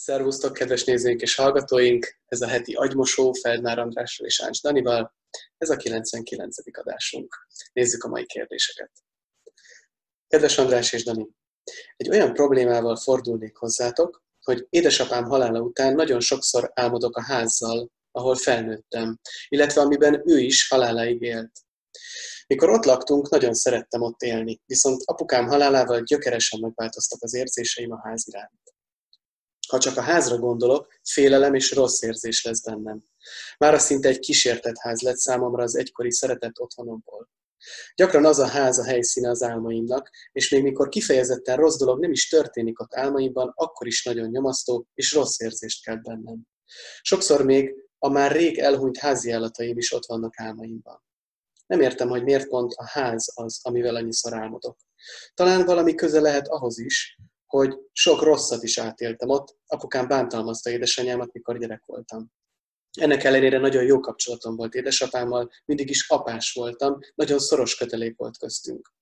Szervusztok, kedves nézőink és hallgatóink! Ez a heti agymosó Feldnár Andrással és Áncs Danival. Ez a 99. adásunk. Nézzük a mai kérdéseket. Kedves András és Dani! Egy olyan problémával fordulnék hozzátok, hogy édesapám halála után nagyon sokszor álmodok a házzal, ahol felnőttem, illetve amiben ő is haláláig élt. Mikor ott laktunk, nagyon szerettem ott élni, viszont apukám halálával gyökeresen megváltoztak az érzéseim a ház iránt. Ha csak a házra gondolok, félelem és rossz érzés lesz bennem. Mára szinte egy kísértett ház lett számomra az egykori szeretett otthonomból. Gyakran az a ház a helyszíne az álmaimnak, és még mikor kifejezetten rossz dolog nem is történik ott álmaimban, akkor is nagyon nyomasztó és rossz érzést kelt bennem. Sokszor még a már rég elhunyt háziállataim is ott vannak álmaimban. Nem értem, hogy miért pont a ház az, amivel annyiszor álmodok. Talán valami köze lehet ahhoz is, hogy sok rosszat is átéltem ott. Apukám bántalmazta édesanyámat, mikor gyerek voltam. Ennek ellenére nagyon jó kapcsolatom volt édesapámmal, mindig is apás voltam, nagyon szoros kötelék volt köztünk.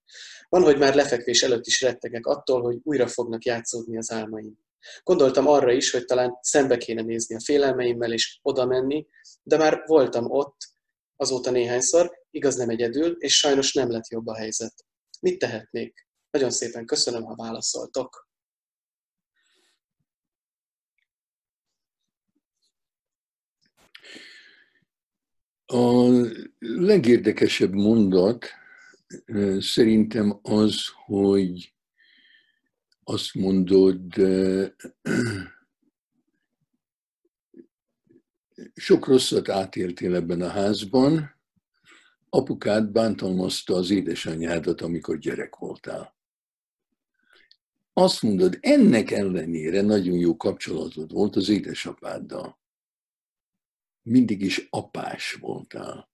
Van, hogy már lefekvés előtt is rettegek attól, hogy újra fognak játszódni az álmaim. Gondoltam arra is, hogy talán szembe kéne nézni a félelmeimmel és oda menni, de már voltam ott azóta néhányszor, igaz nem egyedül, és sajnos nem lett jobb a helyzet. Mit tehetnék? Nagyon szépen köszönöm, ha válaszoltok. A legérdekesebb mondat szerintem az, hogy azt mondod, sok rosszat átéltél ebben a házban, apukád bántalmazta az édesanyádat, amikor gyerek voltál. Azt mondod, ennek ellenére nagyon jó kapcsolatod volt az édesapáddal mindig is apás voltál.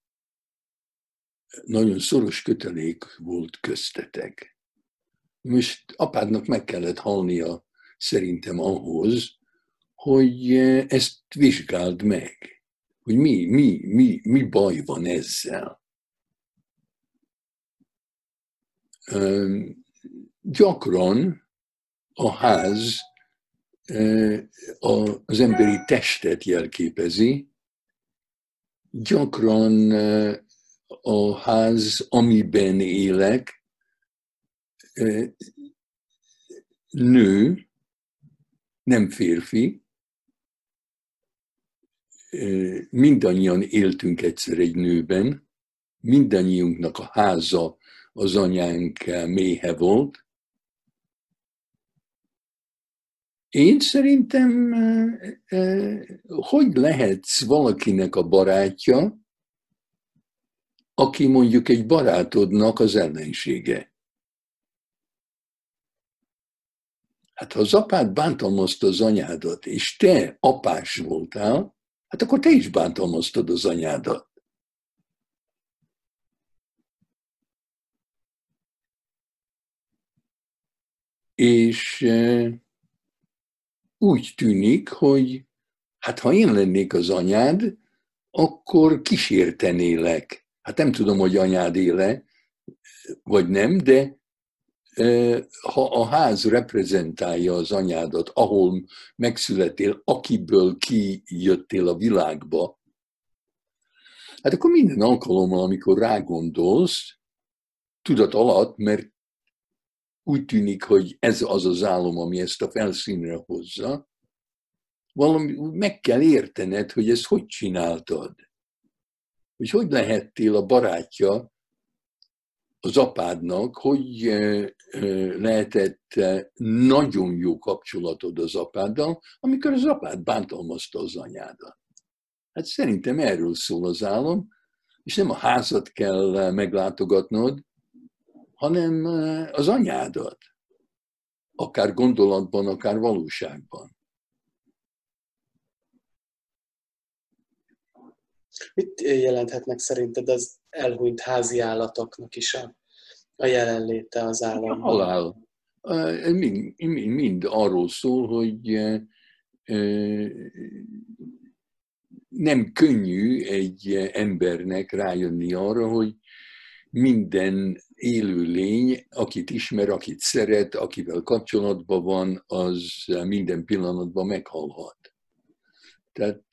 Nagyon szoros kötelék volt köztetek. Most apádnak meg kellett halnia szerintem ahhoz, hogy ezt vizsgáld meg, hogy mi, mi, mi, mi baj van ezzel. Gyakran a ház az emberi testet jelképezi, gyakran a ház, amiben élek, nő, nem férfi, mindannyian éltünk egyszer egy nőben, mindannyiunknak a háza az anyánk méhe volt, Én szerintem, hogy lehetsz valakinek a barátja, aki mondjuk egy barátodnak az ellensége? Hát ha az apád bántalmazta az anyádat, és te apás voltál, hát akkor te is bántalmaztad az anyádat. És úgy tűnik, hogy hát ha én lennék az anyád, akkor kísértenélek. Hát nem tudom, hogy anyád éle, vagy nem, de ha a ház reprezentálja az anyádat, ahol megszületél, akiből kijöttél a világba, hát akkor minden alkalommal, amikor rágondolsz, tudat alatt, mert úgy tűnik, hogy ez az az álom, ami ezt a felszínre hozza, valami, meg kell értened, hogy ezt hogy csináltad. Hogy hogy lehettél a barátja az apádnak, hogy lehetett nagyon jó kapcsolatod az apáddal, amikor az apád bántalmazta az anyádat. Hát szerintem erről szól az álom, és nem a házat kell meglátogatnod, hanem az anyádat, akár gondolatban, akár valóságban. Mit jelenthetnek szerinted az elhunyt házi állatoknak is a, a jelenléte az államban? A halál. Mind, mind, mind arról szól, hogy nem könnyű egy embernek rájönni arra, hogy minden élő lény, akit ismer, akit szeret, akivel kapcsolatban van, az minden pillanatban meghalhat. Tehát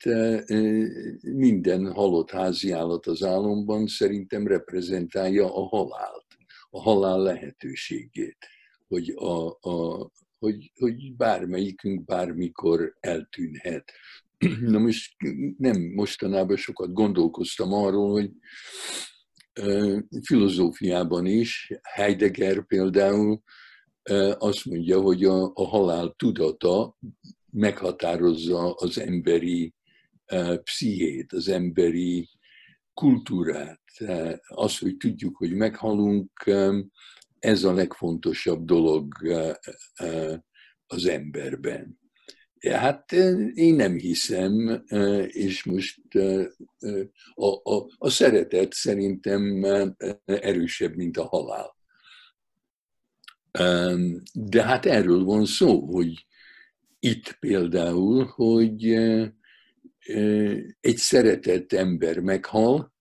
minden halott háziállat az álomban szerintem reprezentálja a halált, a halál lehetőségét, hogy, a, a, hogy, hogy bármelyikünk bármikor eltűnhet. Na most nem mostanában sokat gondolkoztam arról, hogy filozófiában is, Heidegger például azt mondja, hogy a, a halál tudata meghatározza az emberi pszichét, az emberi kultúrát. Az, hogy tudjuk, hogy meghalunk, ez a legfontosabb dolog az emberben. Hát én nem hiszem, és most a, a, a szeretet szerintem erősebb, mint a halál. De hát erről van szó, hogy itt például, hogy egy szeretett ember meghal,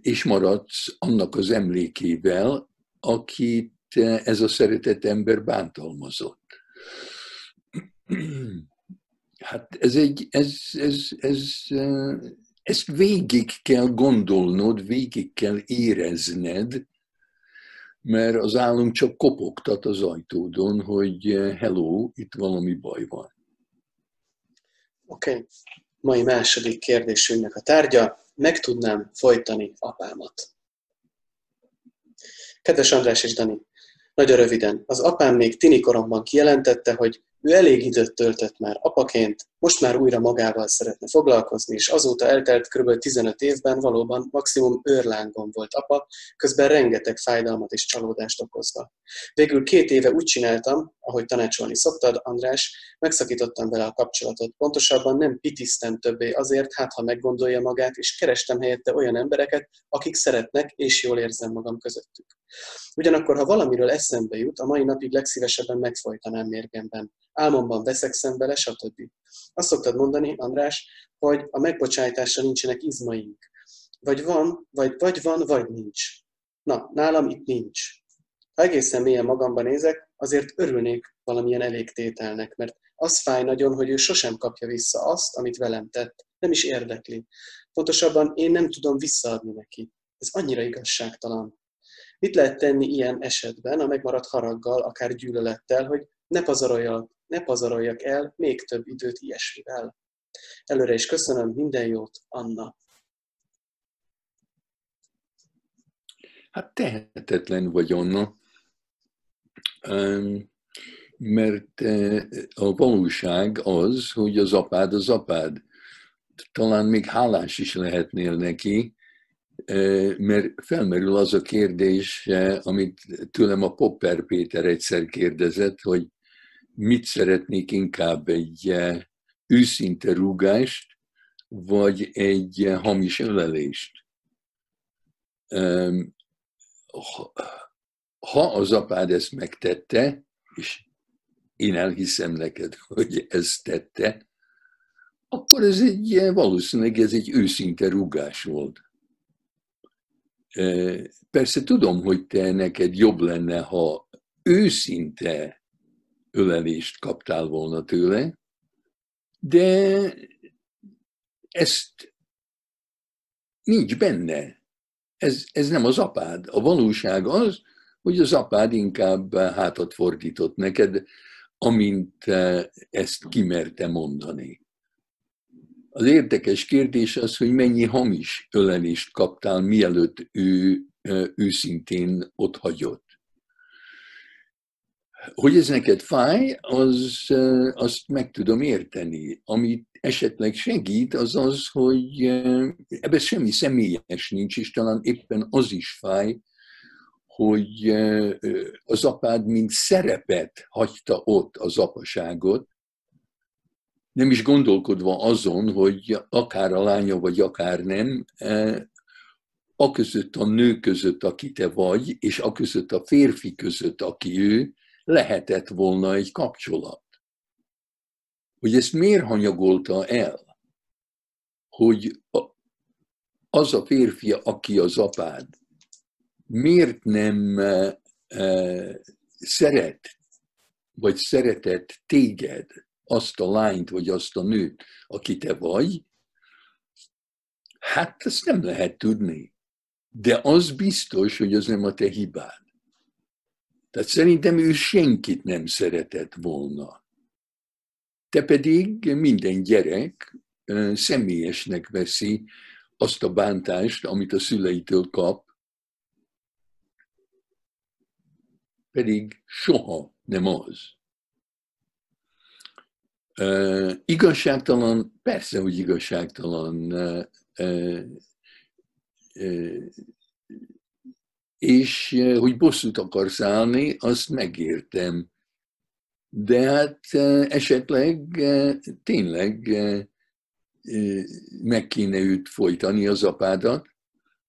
és maradsz annak az emlékével, akit ez a szeretett ember bántalmazott. Hát ez egy, ez, ez, ez, ezt végig kell gondolnod, végig kell érezned, mert az álom csak kopogtat az ajtódon, hogy hello, itt valami baj van. Oké, okay. mai második kérdésünknek a tárgya, meg tudnám folytani apámat. Kedves András és Dani, nagyon röviden, az apám még tini koromban kijelentette, hogy ő elég időt töltött már apaként, most már újra magával szeretne foglalkozni, és azóta eltelt kb. 15 évben valóban maximum őrlángon volt apa, közben rengeteg fájdalmat és csalódást okozva. Végül két éve úgy csináltam, ahogy tanácsolni szoktad, András, megszakítottam vele a kapcsolatot. Pontosabban nem pitisztem többé azért, hát ha meggondolja magát, és kerestem helyette olyan embereket, akik szeretnek, és jól érzem magam közöttük. Ugyanakkor, ha valamiről eszembe jut, a mai napig legszívesebben megfojtanám mérgemben. Álmomban veszekszem vele, stb. Azt szoktad mondani, András, hogy a megbocsájtásra nincsenek izmaink. Vagy van, vagy, vagy van, vagy nincs. Na, nálam itt nincs. Ha egészen mélyen magamban nézek, azért örülnék valamilyen elégtételnek, mert az fáj nagyon, hogy ő sosem kapja vissza azt, amit velem tett. Nem is érdekli. Pontosabban én nem tudom visszaadni neki. Ez annyira igazságtalan. Mit lehet tenni ilyen esetben a megmaradt haraggal, akár gyűlölettel, hogy ne pazaroljak, ne pazaroljak el még több időt ilyesmivel? Előre is köszönöm, minden jót, Anna. Hát tehetetlen vagy, Anna, mert e, a valóság az, hogy az apád az apád. Talán még hálás is lehetnél neki, mert felmerül az a kérdés, amit tőlem a Popper Péter egyszer kérdezett, hogy mit szeretnék inkább egy őszinte rúgást, vagy egy hamis ölelést. Ha az apád ezt megtette, és én elhiszem neked, hogy ezt tette, akkor ez egy, valószínűleg ez egy őszinte rúgás volt. Persze tudom, hogy te neked jobb lenne, ha őszinte ölelést kaptál volna tőle, de ezt nincs benne. Ez, ez nem az apád. A valóság az, hogy az apád inkább hátat fordított neked, amint ezt kimerte mondani. Az érdekes kérdés az, hogy mennyi hamis ölelést kaptál, mielőtt ő őszintén ott hagyott. Hogy ez neked fáj, az, azt meg tudom érteni. Amit esetleg segít, az az, hogy ebben semmi személyes nincs, és talán éppen az is fáj, hogy az apád mint szerepet hagyta ott az apaságot, nem is gondolkodva azon, hogy akár a lánya, vagy akár nem, a között a nő között, aki te vagy, és a között a férfi között, aki ő, lehetett volna egy kapcsolat. Hogy ezt miért hanyagolta el? Hogy az a férfi, aki az apád, miért nem szeret, vagy szeretett téged, azt a lányt, vagy azt a nőt, aki te vagy, hát ezt nem lehet tudni. De az biztos, hogy az nem a te hibád. Tehát szerintem ő senkit nem szeretett volna. Te pedig minden gyerek személyesnek veszi azt a bántást, amit a szüleitől kap, pedig soha nem az. Uh, igazságtalan, persze, hogy igazságtalan, és hogy bosszút akarsz állni, azt megértem. De hát esetleg tényleg meg kéne őt folytani az apádat,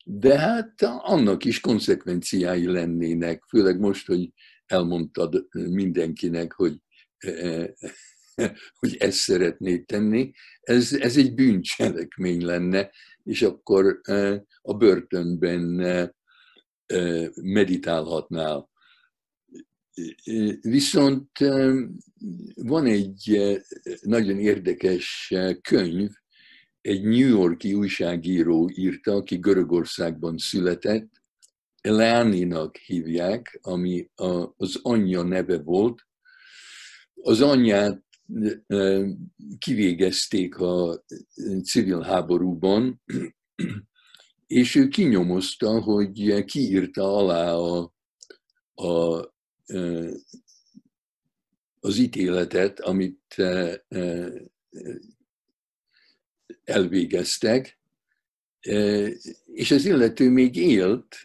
de hát annak is konsekvenciái lennének, főleg most, hogy elmondtad mindenkinek, hogy, hogy ezt szeretnéd tenni, ez, ez egy bűncselekmény lenne, és akkor a börtönben meditálhatnál. Viszont van egy nagyon érdekes könyv, egy New Yorki újságíró írta, aki Görögországban született, Eleáninak hívják, ami az anyja neve volt. Az anyját kivégezték a civil háborúban, és ő kinyomozta, hogy kiírta alá a, a, az ítéletet, amit elvégeztek, és az illető még élt,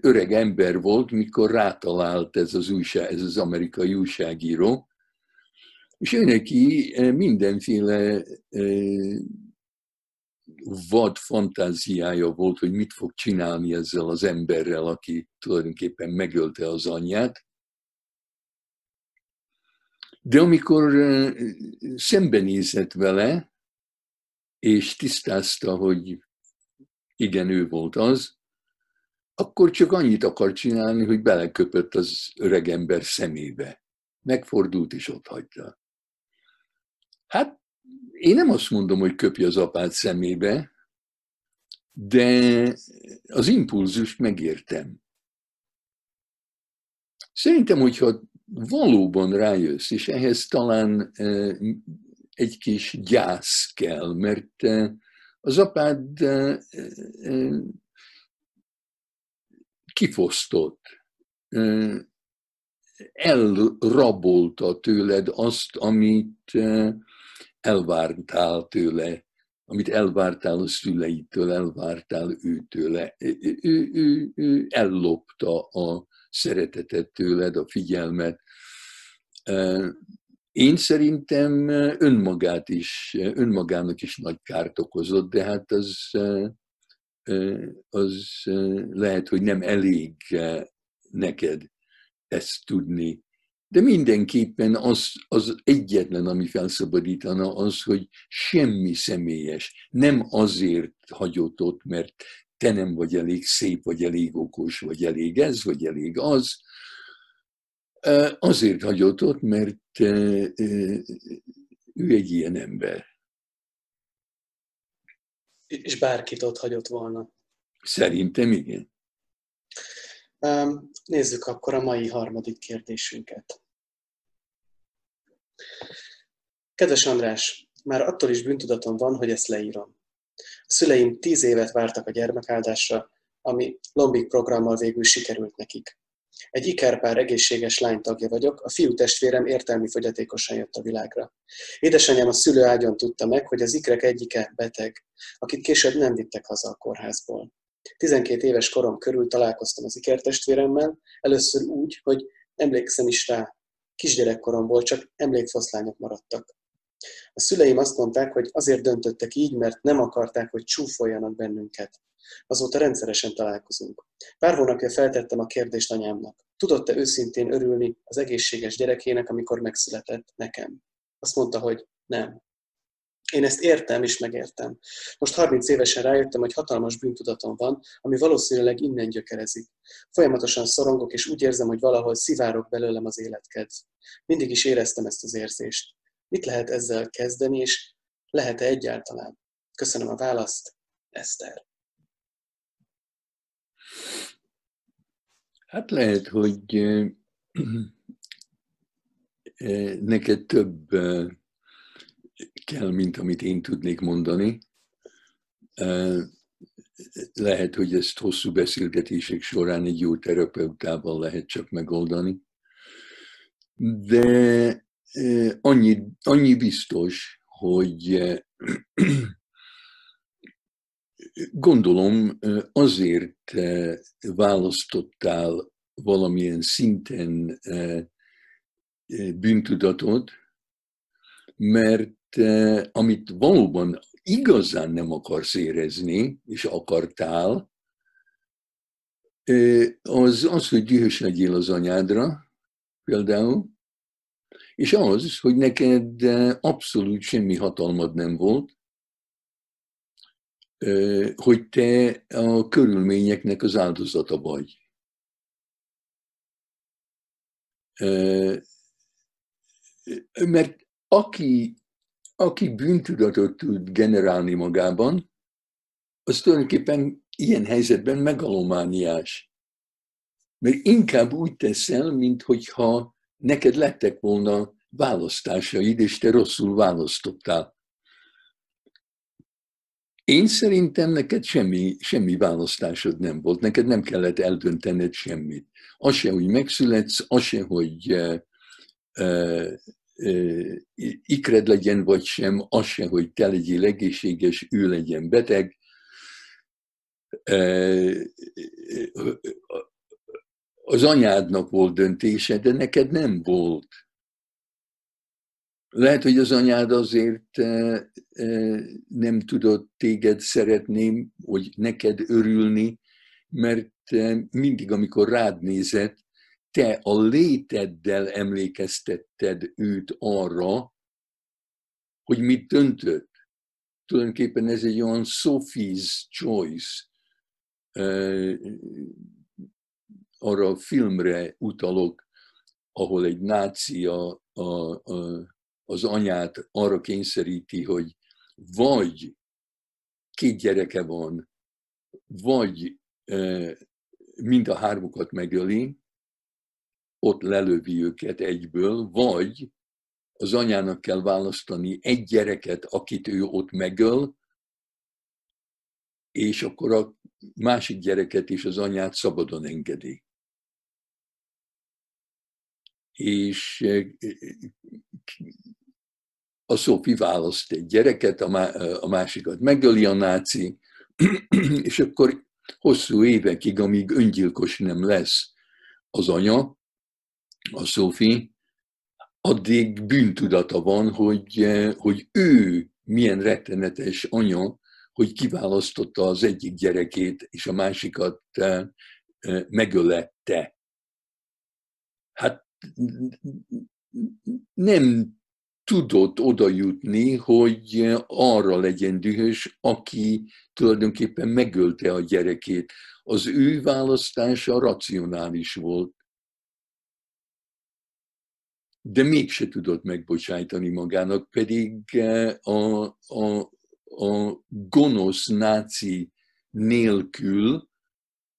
öreg ember volt, mikor rátalált ez az, újság, ez az amerikai újságíró, és ő neki mindenféle vad fantáziája volt, hogy mit fog csinálni ezzel az emberrel, aki tulajdonképpen megölte az anyját. De amikor szembenézett vele, és tisztázta, hogy igen, ő volt az, akkor csak annyit akar csinálni, hogy beleköpött az öregember szemébe. Megfordult és ott hagyta. Hát én nem azt mondom, hogy köpje az apát szemébe, de az impulzust megértem. Szerintem, hogyha valóban rájössz, és ehhez talán egy kis gyász kell, mert az apád kifosztott, elrabolta tőled azt, amit elvártál tőle, amit elvártál a szüleitől, elvártál őtőle. Ő, ő, ő, ő ellopta a szeretetet tőled, a figyelmet. Én szerintem önmagát is, önmagának is nagy kárt okozott, de hát az, az lehet, hogy nem elég neked ezt tudni de mindenképpen az, az egyetlen, ami felszabadítana, az, hogy semmi személyes. Nem azért hagyott ott, mert te nem vagy elég szép, vagy elég okos, vagy elég ez, vagy elég az. Azért hagyott ott, mert ő egy ilyen ember. És bárkit ott hagyott volna. Szerintem igen. Nézzük akkor a mai harmadik kérdésünket. Kedves András, már attól is bűntudatom van, hogy ezt leírom. A szüleim tíz évet vártak a gyermekáldásra, ami Lombik programmal végül sikerült nekik. Egy ikerpár egészséges lány tagja vagyok, a fiú testvérem értelmi fogyatékosan jött a világra. Édesanyám a szülőágyon tudta meg, hogy az ikrek egyike beteg, akit később nem vittek haza a kórházból. 12 éves korom körül találkoztam az ikertestvéremmel, először úgy, hogy emlékszem is rá, kisgyerekkoromból csak emlékfoszlányok maradtak. A szüleim azt mondták, hogy azért döntöttek így, mert nem akarták, hogy csúfoljanak bennünket. Azóta rendszeresen találkozunk. Pár hónapja feltettem a kérdést anyámnak. Tudott-e őszintén örülni az egészséges gyerekének, amikor megszületett nekem? Azt mondta, hogy nem. Én ezt értem és megértem. Most 30 évesen rájöttem, hogy hatalmas bűntudatom van, ami valószínűleg innen gyökerezik. Folyamatosan szorongok, és úgy érzem, hogy valahol szivárok belőlem az életkedv. Mindig is éreztem ezt az érzést. Mit lehet ezzel kezdeni, és lehet-e egyáltalán? Köszönöm a választ, Eszter. Hát lehet, hogy neked több kell, mint amit én tudnék mondani. Lehet, hogy ezt hosszú beszélgetések során egy jó terapeutával lehet csak megoldani. De annyi, annyi biztos, hogy gondolom azért választottál valamilyen szinten bűntudatot, mert amit valóban igazán nem akarsz érezni, és akartál, az az, hogy dühös legyél az anyádra, például, és az, hogy neked abszolút semmi hatalmad nem volt, hogy te a körülményeknek az áldozata vagy. Mert aki, aki bűntudatot tud generálni magában, az tulajdonképpen ilyen helyzetben megalomániás. Mert inkább úgy teszel, mintha neked lettek volna választásaid, és te rosszul választottál. Én szerintem neked semmi, semmi választásod nem volt, neked nem kellett eldöntened semmit. Az se, hogy megszületsz, az se, hogy uh, uh, ikred legyen vagy sem, az se, hogy te legyél egészséges, ő legyen beteg. Az anyádnak volt döntése, de neked nem volt. Lehet, hogy az anyád azért nem tudott téged szeretni, hogy neked örülni, mert mindig, amikor rád nézett, te a léteddel emlékeztetted őt arra, hogy mit döntött. Tulajdonképpen ez egy olyan Sophie's Choice, arra a filmre utalok, ahol egy náci a, a, a, az anyát arra kényszeríti, hogy vagy két gyereke van, vagy mind a hármukat megöli, ott lelövi őket egyből, vagy az anyának kell választani egy gyereket, akit ő ott megöl, és akkor a másik gyereket is az anyát szabadon engedi. És a Szófi választ egy gyereket, a másikat megöli a náci, és akkor hosszú évekig, amíg öngyilkos nem lesz az anya, a Szófi, addig bűntudata van, hogy, hogy ő milyen rettenetes anya, hogy kiválasztotta az egyik gyerekét, és a másikat megölette. Hát nem tudott oda jutni, hogy arra legyen dühös, aki tulajdonképpen megölte a gyerekét. Az ő választása racionális volt. De mégse tudott megbocsájtani magának, pedig a, a, a gonosz náci nélkül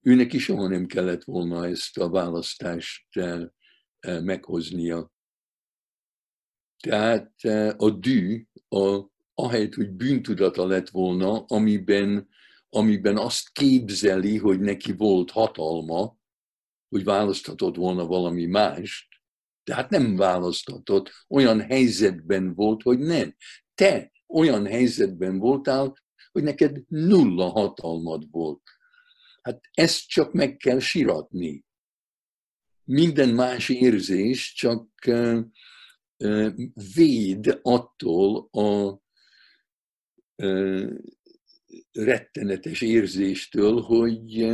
őnek is soha nem kellett volna ezt a választást meghoznia. Tehát eh, a dű, a, ahelyett, hogy bűntudata lett volna, amiben, amiben azt képzeli, hogy neki volt hatalma, hogy választhatott volna valami mást, de hát nem választhatott, olyan helyzetben volt, hogy nem. Te olyan helyzetben voltál, hogy neked nulla hatalmad volt. Hát ezt csak meg kell siratni. Minden más érzés csak véd attól a rettenetes érzéstől, hogy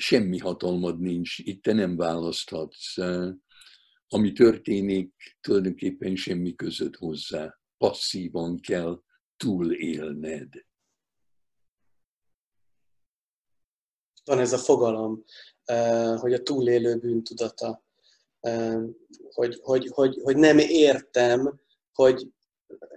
semmi hatalmad nincs, itt te nem választhatsz. Ami történik, tulajdonképpen semmi között hozzá. passzívan kell túlélned. Van ez a fogalom, hogy a túlélő bűntudata, hogy, hogy, hogy, hogy nem értem, hogy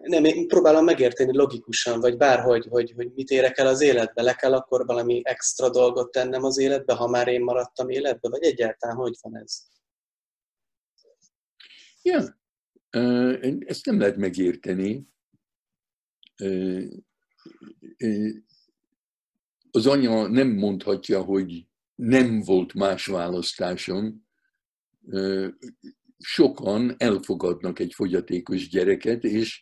nem, én próbálom megérteni logikusan, vagy bárhogy, hogy, hogy mit érek el az életbe. Le kell akkor valami extra dolgot tennem az életbe, ha már én maradtam életbe, vagy egyáltalán hogy van ez? Ja, ezt nem lehet megérteni. Az anya nem mondhatja, hogy nem volt más választásom. Sokan elfogadnak egy fogyatékos gyereket, és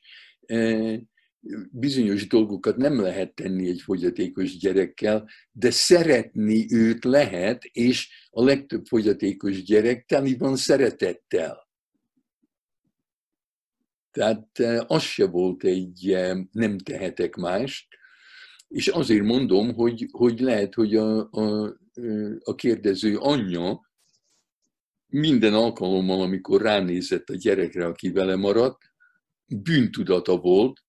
bizonyos dolgokat nem lehet tenni egy fogyatékos gyerekkel, de szeretni őt lehet, és a legtöbb fogyatékos gyerek teli van szeretettel. Tehát az se volt egy nem tehetek mást, és azért mondom, hogy, hogy lehet, hogy a, a, a kérdező anyja minden alkalommal, amikor ránézett a gyerekre, aki vele maradt, bűntudata volt,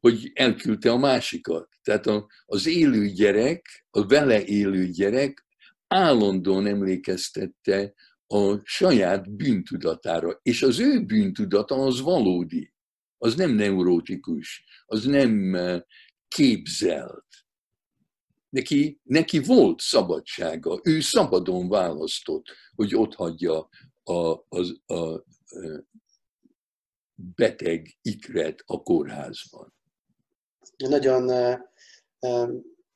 hogy elküldte a másikat. Tehát az élő gyerek, a vele élő gyerek állandóan emlékeztette a saját bűntudatára. És az ő bűntudata az valódi, az nem neurotikus, az nem eh, képzelt. Neki, neki volt szabadsága, ő szabadon választott, hogy ott hagyja a, a, a, a beteg ikret a kórházban. Nagyon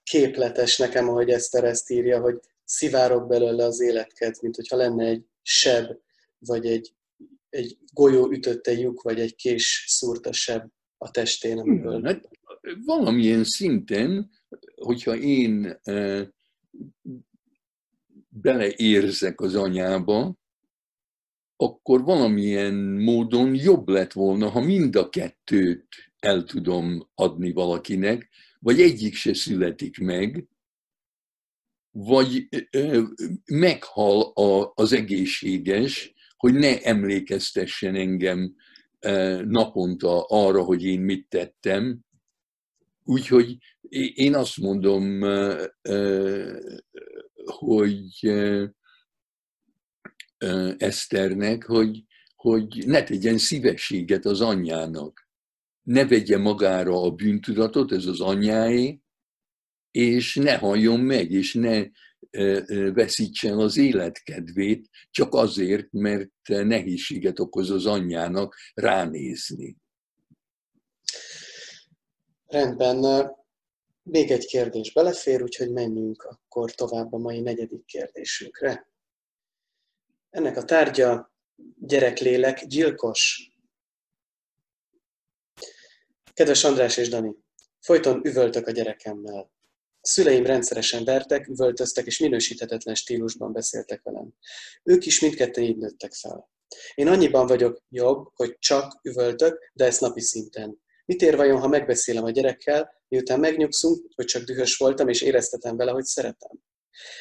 képletes nekem, ahogy Eszter ezt írja, hogy szivárok belőle az életket, mint hogyha lenne egy seb, vagy egy, egy golyó ütötte lyuk, vagy egy kés szúrta seb a testén, amiből... Hát, valamilyen szinten, hogyha én beleérzek az anyába, akkor valamilyen módon jobb lett volna, ha mind a kettőt el tudom adni valakinek, vagy egyik se születik meg, vagy meghal az egészséges, hogy ne emlékeztessen engem naponta arra, hogy én mit tettem. Úgyhogy én azt mondom, hogy Eszternek, hogy, hogy ne tegyen szívességet az anyjának. Ne vegye magára a bűntudatot, ez az anyjáé, és ne halljon meg, és ne veszítsen az életkedvét, csak azért, mert nehézséget okoz az anyjának ránézni. Rendben. Még egy kérdés belefér, úgyhogy menjünk akkor tovább a mai negyedik kérdésünkre. Ennek a tárgya gyereklélek gyilkos. Kedves András és Dani, folyton üvöltök a gyerekemmel. A szüleim rendszeresen vertek, üvöltöztek és minősíthetetlen stílusban beszéltek velem. Ők is mindketten így nőttek fel. Én annyiban vagyok jobb, hogy csak üvöltök, de ezt napi szinten. Mit ér vajon, ha megbeszélem a gyerekkel, miután megnyugszunk, hogy csak dühös voltam, és éreztetem vele, hogy szeretem?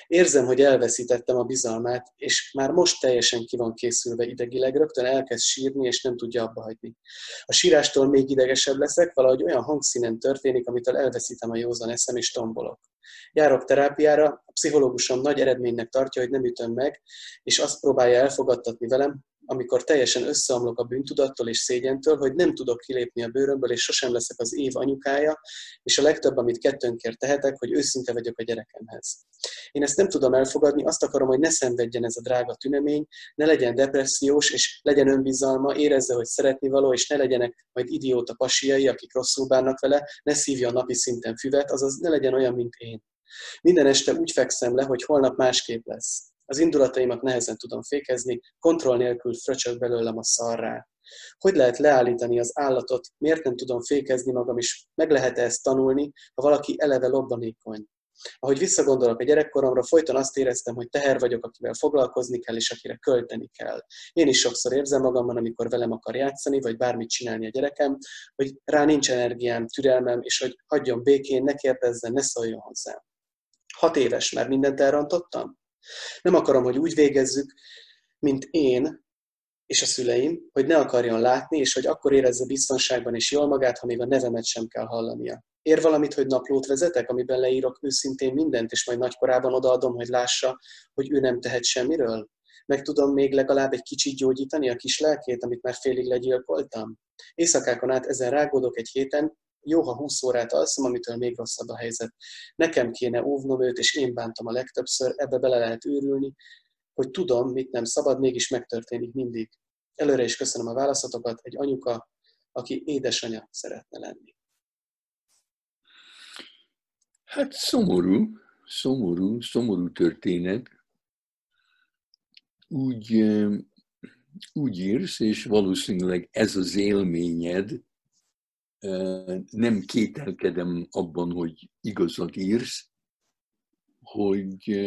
Érzem, hogy elveszítettem a bizalmát, és már most teljesen ki van készülve idegileg, rögtön elkezd sírni, és nem tudja abba hagyni. A sírástól még idegesebb leszek, valahogy olyan hangszínen történik, amitől elveszítem a józan eszem, és tombolok. Járok terápiára, a pszichológusom nagy eredménynek tartja, hogy nem ütöm meg, és azt próbálja elfogadtatni velem, amikor teljesen összeomlok a bűntudattól és szégyentől, hogy nem tudok kilépni a bőrömből, és sosem leszek az év anyukája, és a legtöbb, amit kettőnkért tehetek, hogy őszinte vagyok a gyerekemhez. Én ezt nem tudom elfogadni, azt akarom, hogy ne szenvedjen ez a drága tünemény, ne legyen depressziós, és legyen önbizalma, érezze, hogy szeretni való, és ne legyenek majd idióta pasiai, akik rosszul bánnak vele, ne szívja a napi szinten füvet, azaz ne legyen olyan, mint én. Minden este úgy fekszem le, hogy holnap másképp lesz. Az indulataimat nehezen tudom fékezni, kontroll nélkül fröcsög belőlem a szarrá. Hogy lehet leállítani az állatot, miért nem tudom fékezni magam, és meg lehet -e ezt tanulni, ha valaki eleve lobbanékony? Ahogy visszagondolok a gyerekkoromra, folyton azt éreztem, hogy teher vagyok, akivel foglalkozni kell, és akire költeni kell. Én is sokszor érzem magamban, amikor velem akar játszani, vagy bármit csinálni a gyerekem, hogy rá nincs energiám, türelmem, és hogy hagyjon békén, ne kérdezzen, ne szóljon hozzám. Hat éves, már mindent elrontottam? Nem akarom, hogy úgy végezzük, mint én, és a szüleim, hogy ne akarjon látni, és hogy akkor érezze biztonságban és jól magát, ha még a nevemet sem kell hallania. Ér valamit, hogy naplót vezetek, amiben leírok őszintén mindent, és majd nagykorában odaadom, hogy lássa, hogy ő nem tehet semmiről? Meg tudom még legalább egy kicsit gyógyítani a kis lelkét, amit már félig legyilkoltam? Éjszakákon át ezen rágódok egy héten, jó, ha 20 órát alszom, amitől még rosszabb a helyzet. Nekem kéne óvnom őt, és én bántam a legtöbbször, ebbe bele lehet őrülni, hogy tudom, mit nem szabad, mégis megtörténik mindig. Előre is köszönöm a válaszatokat, egy anyuka, aki édesanyja szeretne lenni. Hát szomorú, szomorú, szomorú történet. Úgy, úgy írsz, és valószínűleg ez az élményed, nem kételkedem abban, hogy igazat írsz, hogy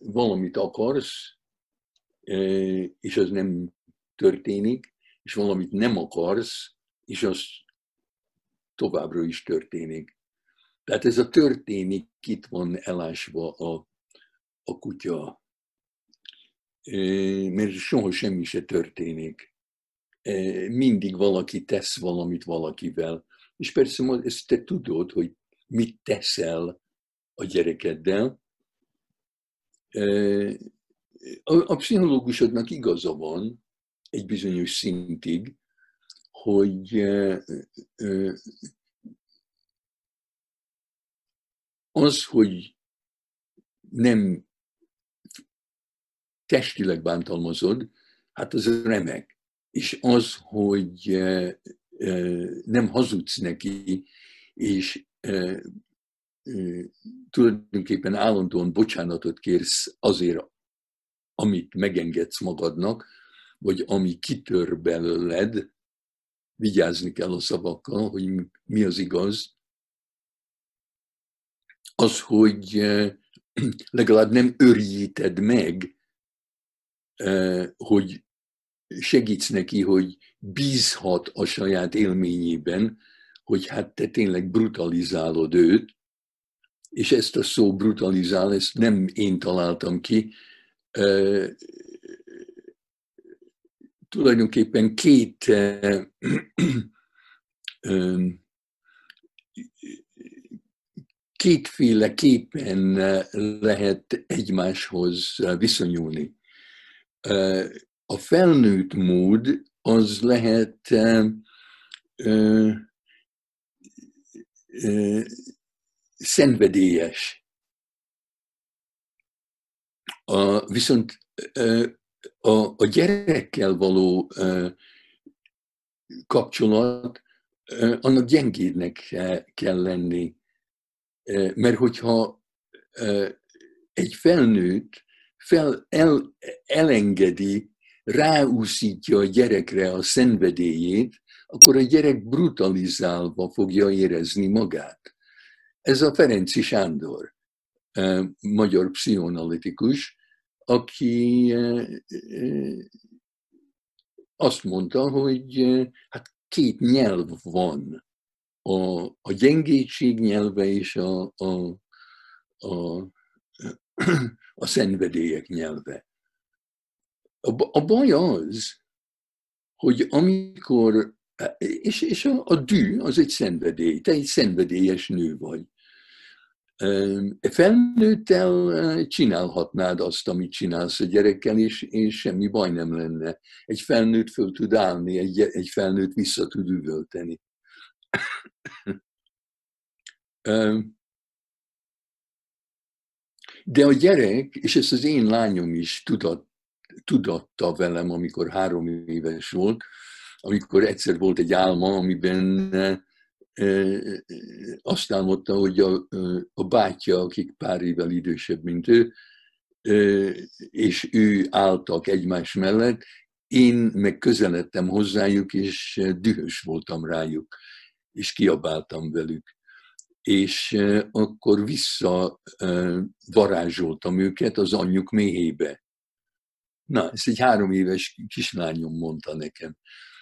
valamit akarsz, és az nem történik, és valamit nem akarsz, és az továbbra is történik. Tehát ez a történik, itt van elásva a, a kutya, mert soha semmi se történik. Mindig valaki tesz valamit valakivel. És persze ezt te tudod, hogy mit teszel a gyerekeddel. A, a pszichológusodnak igaza van egy bizonyos szintig, hogy az, hogy nem testileg bántalmazod, hát az remek. És az, hogy nem hazudsz neki, és tulajdonképpen állandóan bocsánatot kérsz azért, amit megengedsz magadnak, vagy ami kitör belőled, vigyázni kell a szavakkal, hogy mi az igaz, az, hogy legalább nem örjíted meg, hogy segíts neki, hogy bízhat a saját élményében, hogy hát te tényleg brutalizálod őt, és ezt a szó brutalizál, ezt nem én találtam ki, tulajdonképpen két kétféleképpen lehet egymáshoz viszonyulni. A felnőtt mód az lehet szenvedélyes. A, viszont a, a gyerekkel való kapcsolat, annak gyengédnek kell lenni. Mert hogyha egy felnőtt fel, el, elengedi, ráúszítja a gyerekre a szenvedélyét, akkor a gyerek brutalizálva fogja érezni magát. Ez a Ferenci Sándor, magyar pszichoanalitikus, aki azt mondta, hogy hát két nyelv van, a, a gyengétség nyelve és a, a, a, a szenvedélyek nyelve. A, baj az, hogy amikor, és, és a, a dű az egy szenvedély, te egy szenvedélyes nő vagy. Felnőttel csinálhatnád azt, amit csinálsz a gyerekkel, és, és semmi baj nem lenne. Egy felnőtt föl tud állni, egy, egy felnőtt vissza tud üvölteni. De a gyerek, és ezt az én lányom is tudat, tudatta velem, amikor három éves volt, amikor egyszer volt egy álma, amiben azt álmodta, hogy a, a bátyja, akik pár évvel idősebb, mint ő, és ő álltak egymás mellett, én meg közeledtem hozzájuk, és dühös voltam rájuk, és kiabáltam velük. És akkor vissza varázsoltam őket az anyjuk méhébe. Na, ezt egy három éves kislányom mondta nekem.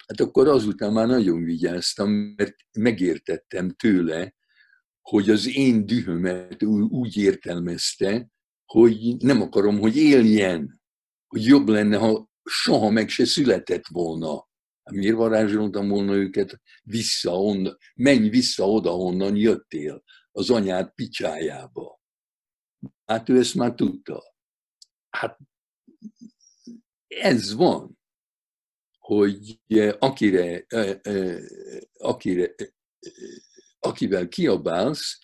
Hát akkor azután már nagyon vigyáztam, mert megértettem tőle, hogy az én dühömet úgy értelmezte, hogy nem akarom, hogy éljen, hogy jobb lenne, ha soha meg se született volna. Hát miért varázsoltam volna őket vissza onnan, menj vissza oda, honnan jöttél, az anyád picsájába. Hát ő ezt már tudta. Hát ez van, hogy akire, akire, akivel kiabálsz,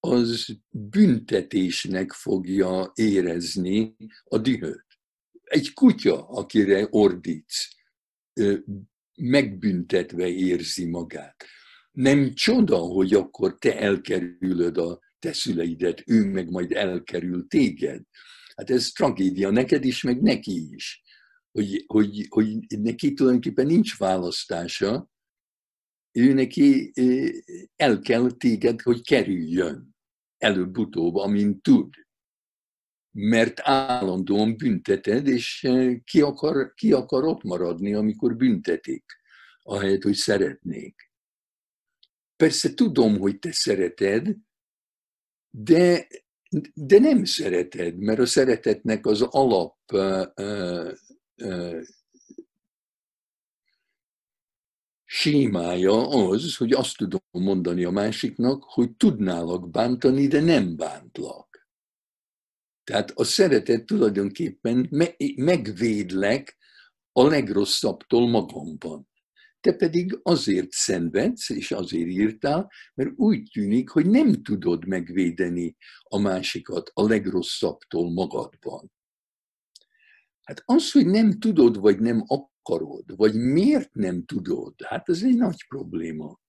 az büntetésnek fogja érezni a dühöt. Egy kutya, akire ordítsz, megbüntetve érzi magát. Nem csoda, hogy akkor te elkerülöd a te szüleidet, ő meg majd elkerül téged. Hát ez tragédia neked is, meg neki is. Hogy, hogy, hogy neki tulajdonképpen nincs választása, ő neki el kell téged, hogy kerüljön előbb-utóbb, amint tud. Mert állandóan bünteted, és ki akar, ki akar ott maradni, amikor büntetik, ahelyett, hogy szeretnék. Persze tudom, hogy te szereted, de, de nem szereted, mert a szeretetnek az alap sémája az, hogy azt tudom mondani a másiknak, hogy tudnálak bántani, de nem bántlak. Tehát a szeretet tulajdonképpen megvédlek a legrosszabbtól magamban. Te pedig azért szenvedsz, és azért írtál, mert úgy tűnik, hogy nem tudod megvédeni a másikat a legrosszabbtól magadban. Hát az, hogy nem tudod, vagy nem akarod, vagy miért nem tudod, hát ez egy nagy probléma.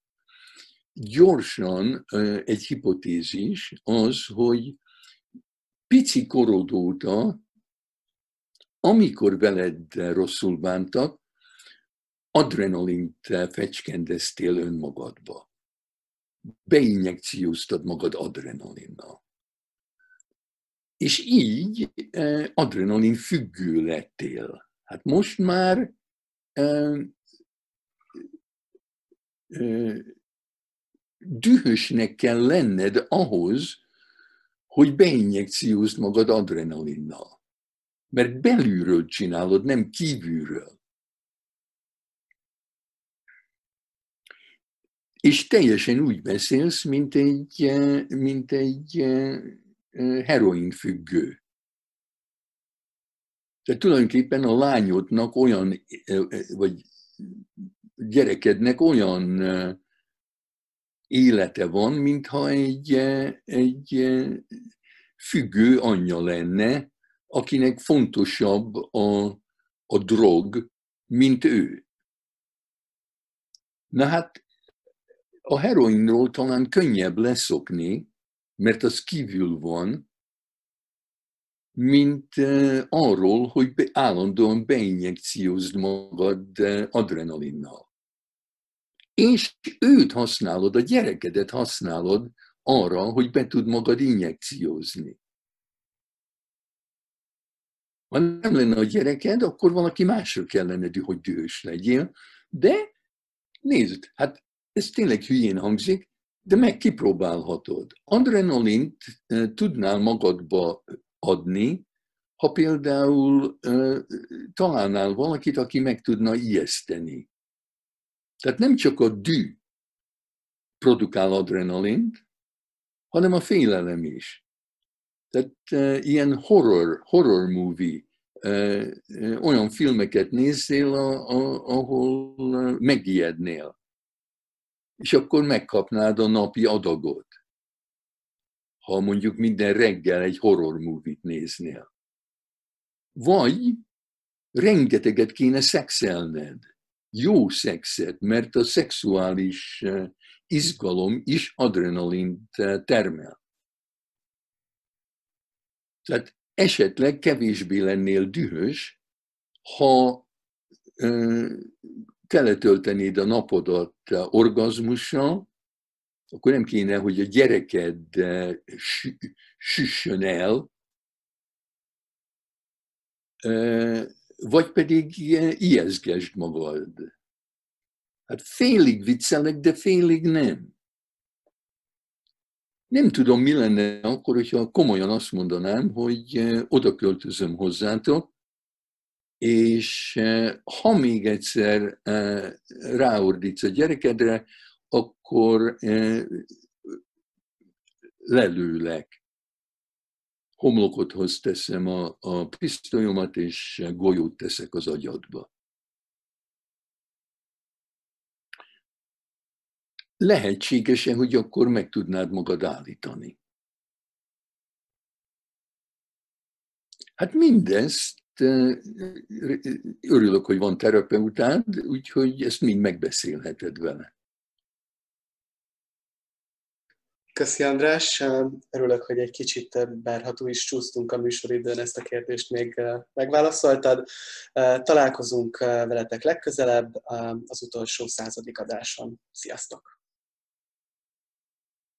Gyorsan egy hipotézis az, hogy pici korod óta, amikor veled rosszul bántak, adrenalint fecskendeztél önmagadba. Beinjekcióztad magad adrenalinnal. És így adrenalin függő lettél. Hát most már dühösnek kell lenned ahhoz, hogy beinjekciózd magad adrenalinnal. Mert belülről csinálod, nem kívülről. És teljesen úgy beszélsz, mint egy, mint egy heroin függő. Tehát tulajdonképpen a lányodnak olyan, vagy gyerekednek olyan élete van, mintha egy, egy függő anyja lenne, akinek fontosabb a, a drog, mint ő. Na hát a heroinról talán könnyebb leszokni, mert az kívül van, mint arról, hogy állandóan beinjekciózd magad adrenalinnal. És őt használod, a gyerekedet használod arra, hogy be tud magad injekciózni. Ha nem lenne a gyereked, akkor valaki másra kellene, hogy dühös legyél. De nézd, hát ez tényleg hülyén hangzik, de meg kipróbálhatod. Adrenalint tudnál magadba adni, ha például találnál valakit, aki meg tudna ijeszteni. Tehát nem csak a dű produkál adrenalint, hanem a félelem is. Tehát uh, ilyen horror, horror movie, uh, uh, olyan filmeket nézzél, a, a, ahol uh, megijednél és akkor megkapnád a napi adagot. Ha mondjuk minden reggel egy horror movie-t néznél. Vagy rengeteget kéne szexelned. Jó szexet, mert a szexuális eh, izgalom is adrenalint eh, termel. Tehát esetleg kevésbé lennél dühös, ha eh, teletöltenéd a napodat orgazmussal, akkor nem kéne, hogy a gyereked eh, süssön el, eh, vagy pedig ijeszgesd magad. Hát félig viccelek, de félig nem. Nem tudom, mi lenne akkor, hogyha komolyan azt mondanám, hogy eh, oda költözöm hozzátok, és ha még egyszer ráordítsz a gyerekedre, akkor lelőlek. Homlokodhoz teszem a, a pisztolyomat, és golyót teszek az agyadba. Lehetséges-e, hogy akkor meg tudnád magad állítani? Hát mindezt örülök, hogy van terapeutád, úgyhogy ezt mind megbeszélheted vele. Köszi András, örülök, hogy egy kicsit bárható is csúsztunk a műsoridőn, ezt a kérdést még megválaszoltad. Találkozunk veletek legközelebb az utolsó századik adáson. Sziasztok!